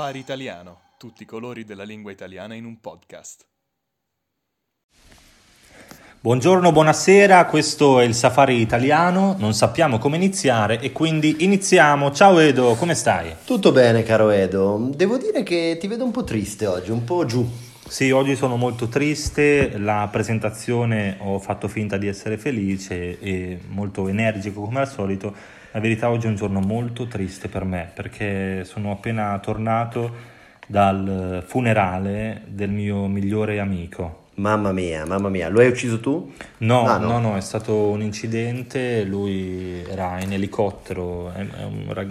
Safari Italiano, tutti i colori della lingua italiana in un podcast. Buongiorno, buonasera, questo è il Safari Italiano, non sappiamo come iniziare e quindi iniziamo. Ciao Edo, come stai? Tutto bene caro Edo, devo dire che ti vedo un po' triste oggi, un po' giù. Sì, oggi sono molto triste, la presentazione ho fatto finta di essere felice e molto energico come al solito. La verità oggi è un giorno molto triste per me perché sono appena tornato dal funerale del mio migliore amico. Mamma mia, mamma mia, lo hai ucciso tu? No, Ah, no, no, è stato un incidente, lui era in elicottero,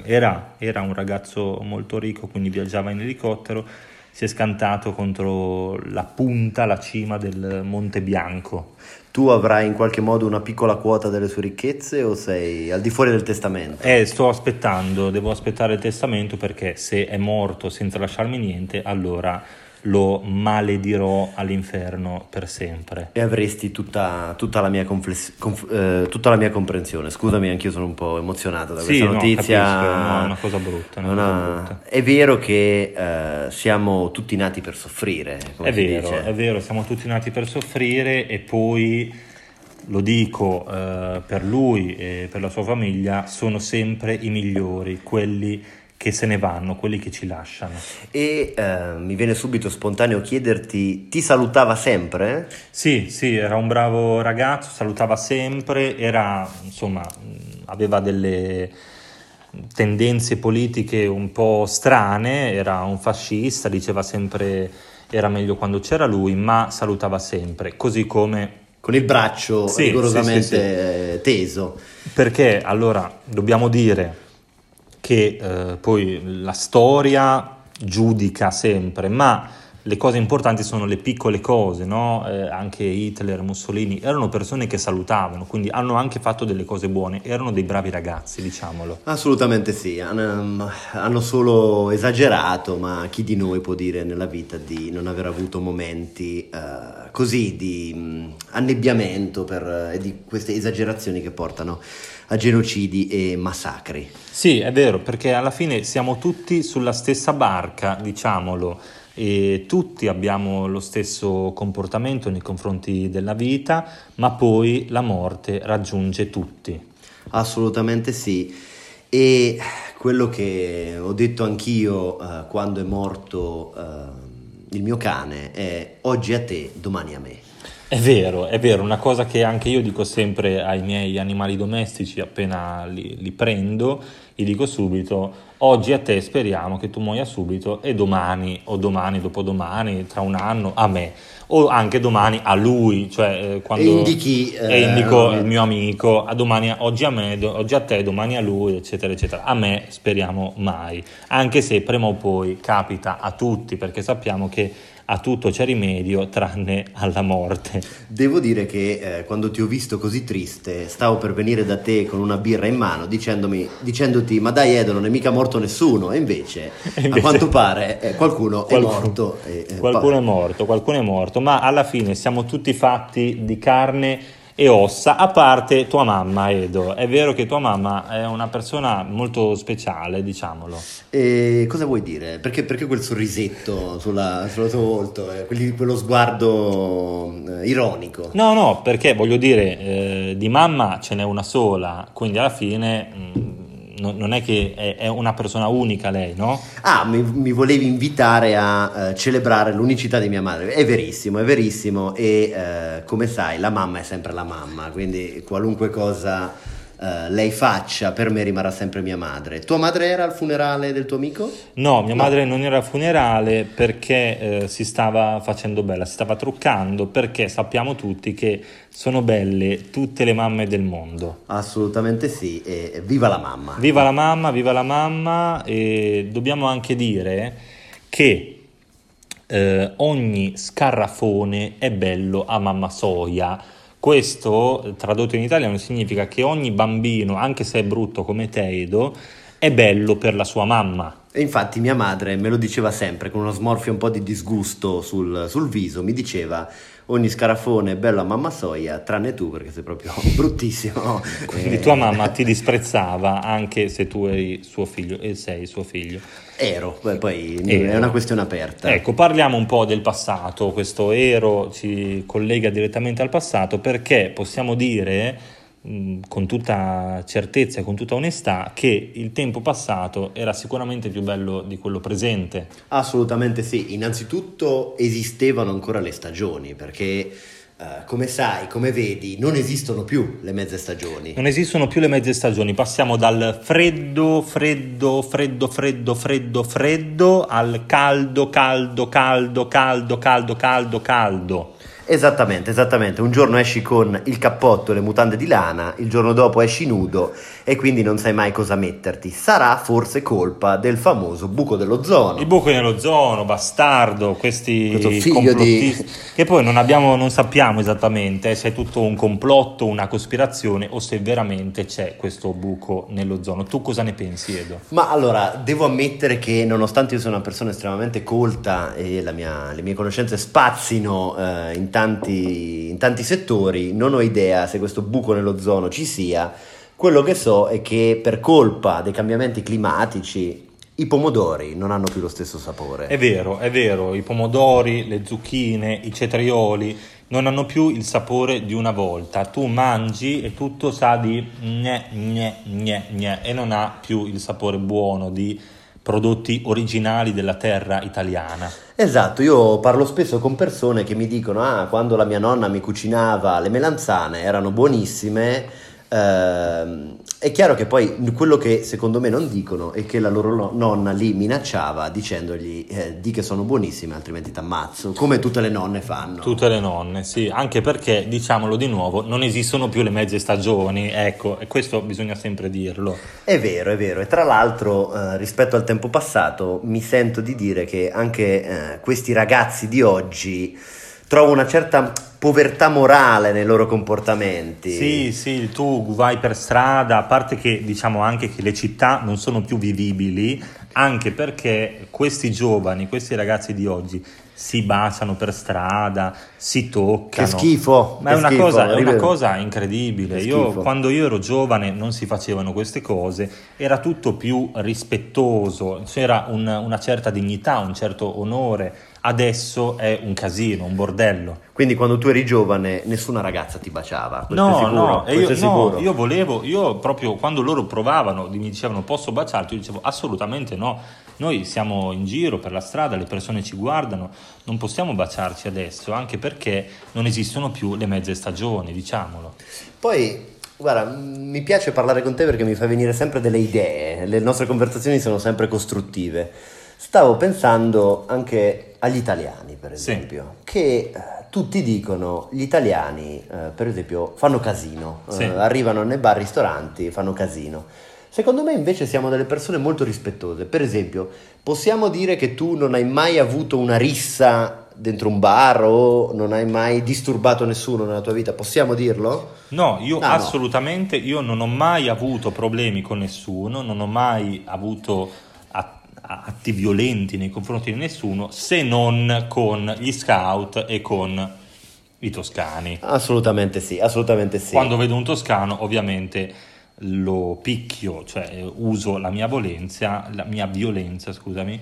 era, era un ragazzo molto ricco, quindi viaggiava in elicottero, si è scantato contro la punta, la cima del Monte Bianco. Tu avrai in qualche modo una piccola quota delle sue ricchezze o sei al di fuori del testamento? E sto aspettando, devo aspettare il testamento perché se è morto senza lasciarmi niente, allora lo maledirò all'inferno per sempre. E avresti tutta, tutta la mia confless- conf- eh, tutta la mia comprensione. Scusami, anch'io sono un po' emozionato da Sì, questa no, notizia. capisco, no, una cosa brutta, è una Una- cosa brutta. È vero che eh, siamo tutti nati per soffrire, È vero, dice. è vero, siamo tutti nati per soffrire e poi, lo dico eh, per lui e per la sua famiglia, sono sempre i migliori, quelli che se ne vanno, quelli che ci lasciano. E eh, mi viene subito spontaneo chiederti, ti salutava sempre? Sì, sì, era un bravo ragazzo, salutava sempre, era, insomma, mh, aveva delle tendenze politiche un po' strane, era un fascista, diceva sempre era meglio quando c'era lui, ma salutava sempre, così come Con il braccio Sì, rigorosamente sì, sì, eh, teso. Perché allora dobbiamo dire che eh, poi la storia giudica sempre, ma le cose importanti sono le piccole cose, no? Eh, anche Hitler, Mussolini erano persone che salutavano, quindi hanno anche fatto delle cose buone, erano dei bravi ragazzi, diciamolo. Assolutamente sì, hanno, solo esagerato, ma chi di noi può dire nella vita di non aver avuto momenti eh, così di mh, annebbiamento per, e di queste esagerazioni che portano a genocidi e massacri. Sì, è vero, perché alla fine siamo tutti sulla stessa barca, diciamolo, e tutti abbiamo lo stesso comportamento nei confronti della vita, ma poi la morte raggiunge tutti. Assolutamente sì. E quello che ho detto anch'io eh, quando è morto eh, il mio cane è oggi a te, domani a me. È vero, è vero, una cosa che anche io dico sempre ai miei animali domestici appena li, li prendo, gli dico subito, oggi a te speriamo che tu muoia subito e domani o domani, dopodomani, tra un anno a me, o anche domani a lui, cioè eh, quando... E indichi, e eh, indico il mio amico, a domani, oggi a me, do- oggi a te, domani a lui, eccetera, eccetera. A me speriamo mai, anche se prima o poi capita a tutti, perché sappiamo che a tutto c'è rimedio tranne alla morte. Devo dire che eh, quando ti ho visto così triste, stavo per venire da te con una birra in mano dicendomi, dicendoti ma dai Edo non è mica morto nessuno e invece, E invece- a quanto pare eh, qualcuno, Qualcuno- è morto. e- e Qualcuno poi- è morto, qualcuno è morto, ma alla fine siamo tutti fatti di carne e ossa, a parte tua mamma, Edo. È vero che tua mamma è una persona molto speciale, diciamolo. E cosa vuoi dire? Perché, perché quel sorrisetto sulla- sul tuo volto, eh, quelli- quello sguardo eh, ironico? No, no, perché voglio dire, eh, di mamma ce n'è una sola, quindi alla fine mh, no- non è che è, è una persona unica lei, no? Ah, mi, mi volevi invitare a eh, celebrare l'unicità di mia madre. È verissimo, è verissimo. E eh, come sai, la mamma è sempre la mamma, quindi qualunque cosa eh, lei faccia, per me rimarrà sempre mia madre. Tua madre era al funerale del tuo amico? No, mia No. madre non era al funerale perché eh, si stava facendo bella, si stava truccando, perché sappiamo tutti che sono belle tutte le mamme del mondo. Assolutamente sì. E e viva la mamma. Viva la mamma, viva la mamma e dobbiamo anche dire che eh, ogni scarrafone è bello a mamma soia. Questo, tradotto in italiano, significa che ogni bambino, anche se è brutto come te, Edo, è bello per la sua mamma. E infatti mia madre me lo diceva sempre con uno smorfio un po' di disgusto sul, sul viso, mi diceva ogni scarafone è bello a mamma soia, tranne tu perché sei proprio bruttissimo. Quindi eh, tua mamma ti disprezzava anche se tu eri suo figlio e sei suo figlio. Ero, poi Ero. è una questione aperta. Ecco, parliamo un po' del passato, questo ero ci collega direttamente al passato perché possiamo dire con tutta certezza e con tutta onestà che il tempo passato era sicuramente più bello di quello presente. Assolutamente sì, innanzitutto esistevano ancora le stagioni perché Uh, come sai, come vedi, non esistono più le mezze stagioni. Non esistono più le mezze stagioni, passiamo dal freddo, freddo, freddo, freddo, freddo, freddo al caldo, caldo, caldo, caldo, caldo, caldo, caldo. Esattamente, esattamente. Un giorno esci con il cappotto e le mutande di lana, il giorno dopo esci nudo e quindi non sai mai cosa metterti. Sarà forse colpa del famoso buco dell'ozono. Il buco nell'ozono, bastardo, questi Questo figlio di... Che poi non, abbiamo, non sappiamo esattamente se è tutto un complotto, una cospirazione o se veramente c'è questo buco nell'ozono. Tu cosa ne pensi, Edo? Ma allora, devo ammettere che nonostante io sia una persona estremamente colta e mia, le mie conoscenze spazzino eh, in tanti, in tanti settori, non ho idea se questo buco nell'ozono ci sia. Quello che so è che per colpa dei cambiamenti climatici i pomodori non hanno più lo stesso sapore. È vero, è vero, i pomodori, le zucchine, i cetrioli non hanno più il sapore di una volta. Tu mangi e tutto sa di gne, gne, gne, gne e non ha più il sapore buono di prodotti originali della terra italiana. Esatto, io parlo spesso con persone che mi dicono ah, quando la mia nonna mi cucinava le melanzane erano buonissime, eh, è chiaro che poi quello che secondo me non dicono è che la loro nonna lì minacciava dicendogli eh, di che sono buonissime altrimenti ti ammazzo, come tutte le nonne fanno. Tutte le nonne, sì, anche perché diciamolo di nuovo, non esistono più le mezze stagioni, ecco, e questo bisogna sempre dirlo. È vero, è vero, e tra l'altro eh, rispetto al tempo passato mi sento di dire che anche eh, questi ragazzi di oggi trovo una certa povertà morale nei loro comportamenti. Sì, sì, tu vai per strada, a parte che diciamo anche che le città non sono più vivibili, anche perché questi giovani, questi ragazzi di oggi si baciano per strada, si toccano. Che schifo! Ma che è, una schifo, cosa, è una cosa incredibile. Io, quando io ero giovane non si facevano queste cose, era tutto più rispettoso, c'era un, una certa dignità, un certo onore adesso è un casino, un bordello. Quindi quando tu eri giovane nessuna ragazza ti baciava? No, no, io, no, io volevo, io proprio quando loro provavano, mi dicevano posso baciarti, io dicevo assolutamente no, noi siamo in giro per la strada, le persone ci guardano, non possiamo baciarci adesso, anche perché non esistono più le mezze stagioni, diciamolo. Poi Guarda, mi piace parlare con te perché mi fa venire sempre delle idee, le nostre conversazioni sono sempre costruttive. Stavo pensando anche agli italiani, per esempio, sì. che eh, tutti dicono gli italiani, eh, per esempio, fanno casino, sì. eh, arrivano nei bar, ristoranti, fanno casino. Secondo me invece siamo delle persone molto rispettose. Per esempio, possiamo dire che tu non hai mai avuto una rissa dentro un bar o non hai mai disturbato nessuno nella tua vita, possiamo dirlo? No, io ah, assolutamente, no. io non ho mai avuto problemi con nessuno, non ho mai avuto atti violenti nei confronti di nessuno se non con gli scout e con i toscani. Assolutamente sì, assolutamente sì. Quando vedo un toscano ovviamente lo picchio, cioè uso la mia violenza, la mia violenza, scusami,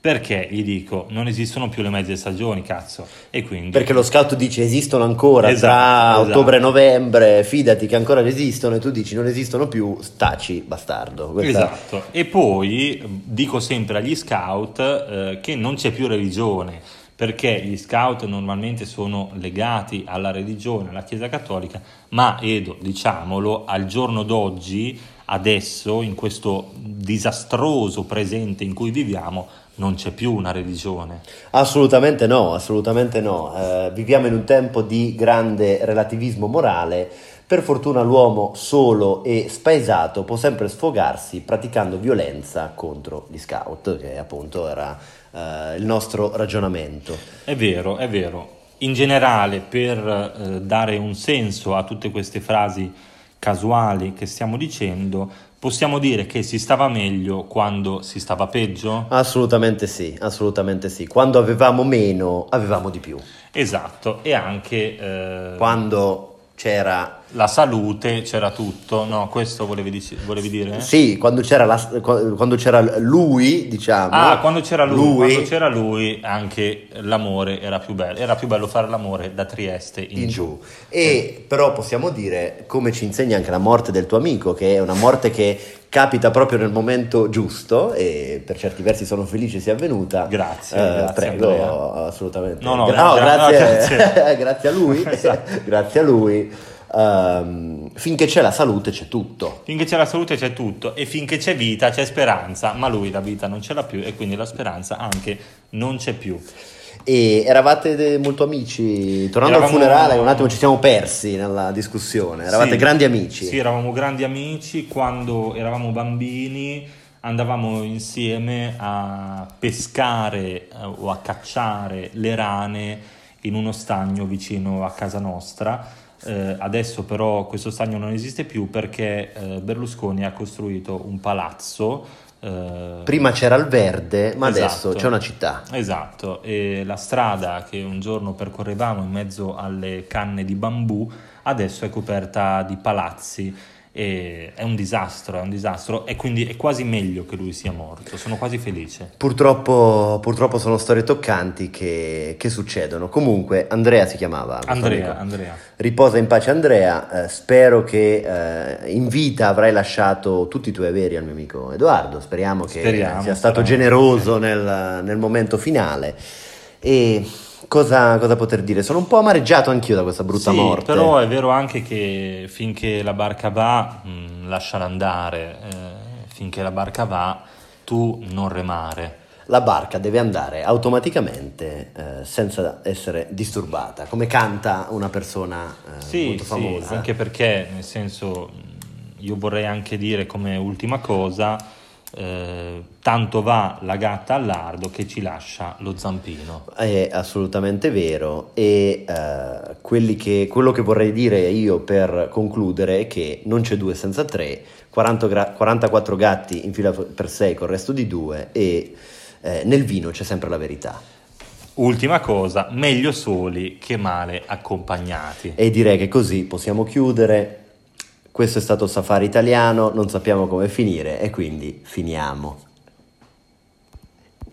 perché gli dico non esistono più le mezze stagioni, cazzo. E quindi... Perché lo scout dice esistono ancora esatto, tra esatto. ottobre e novembre, fidati che ancora esistono, e tu dici non esistono più, staci, bastardo. Questa... Esatto. E poi dico sempre agli scout eh, che non c'è più religione perché gli scout normalmente sono legati alla religione, alla Chiesa Cattolica, ma Edo, diciamolo, al giorno d'oggi, adesso, in questo disastroso presente in cui viviamo, non c'è più una religione. Assolutamente no, assolutamente no. Eh, viviamo in un tempo di grande relativismo morale. Per fortuna l'uomo solo e spaesato può sempre sfogarsi praticando violenza contro gli scout, che appunto era eh, il nostro ragionamento. È vero, è vero. In generale, per eh, dare un senso a tutte queste frasi casuali che stiamo dicendo, Possiamo dire che si stava meglio quando si stava peggio? Assolutamente sì, assolutamente sì. Quando avevamo meno, avevamo di più. Esatto, e anche eh, Quando c'era la salute, c'era tutto, no? Questo volevi, dici- volevi dire? Sì, quando c'era, la- quando c'era lui, diciamo. Ah, quando c'era lui, quando c'era lui anche l'amore era più bello, era più bello fare l'amore da Trieste in, in giù. E però possiamo dire, come ci insegna anche la morte del tuo amico, che è una morte che capita proprio nel momento giusto e per certi versi sono felice sia avvenuta. Grazie, Eh, grazie, prego, Andrea. assolutamente. No, no, Gra- gra- grazie, no, grazie. grazie a lui, Esatto. grazie a lui. Ehm, finché c'è la salute c'è tutto. Finché c'è la salute c'è tutto e finché c'è vita c'è speranza, ma lui la vita non ce l'ha più e quindi la speranza anche non c'è più. E eravate molto amici? Tornando Eravamo- al funerale, un attimo ci siamo persi nella discussione. Eravate Sì, grandi amici? Sì, eravamo grandi amici quando eravamo bambini, andavamo insieme a pescare eh, o a cacciare le rane in uno stagno vicino a casa nostra. Eh, adesso però questo stagno non esiste più perché eh, Berlusconi ha costruito un palazzo. Eh, Prima c'era il verde, ma adesso Esatto. c'è una città. Esatto, e la strada che un giorno percorrevamo in mezzo alle canne di bambù adesso è coperta di palazzi e è un disastro, è un disastro e quindi è quasi meglio che lui sia morto, sono quasi felice. Purtroppo, purtroppo sono storie toccanti che, che succedono. Comunque, Andrea si chiamava. Andrea. Andrea. Riposa in pace Andrea, eh, spero che eh, in vita avrai lasciato tutti i tuoi averi al mio amico Edoardo, speriamo che Speriamo, sia stato speriamo. generoso nel, nel momento finale. E cosa, cosa poter dire? Sono un po' amareggiato anch'io da questa brutta Sì, morte. però è vero anche che finché la barca va, mh, lasciala andare, eh, finché la barca va, tu non remare. La barca deve andare automaticamente eh, senza essere disturbata, come canta una persona eh, Sì, molto sì, famosa. anche perché, nel senso, io vorrei anche dire come ultima cosa, eh, tanto va la gatta al lardo che ci lascia lo zampino. È assolutamente vero e eh, che- quello che vorrei dire io per concludere è che non c'è due senza tre, 40 gra- 44 gatti in fila per sei col resto di due e eh, nel vino c'è sempre la verità. Ultima cosa, meglio soli che male accompagnati. E direi che così possiamo chiudere. Questo è stato Safari Italiano, non sappiamo come finire e quindi finiamo.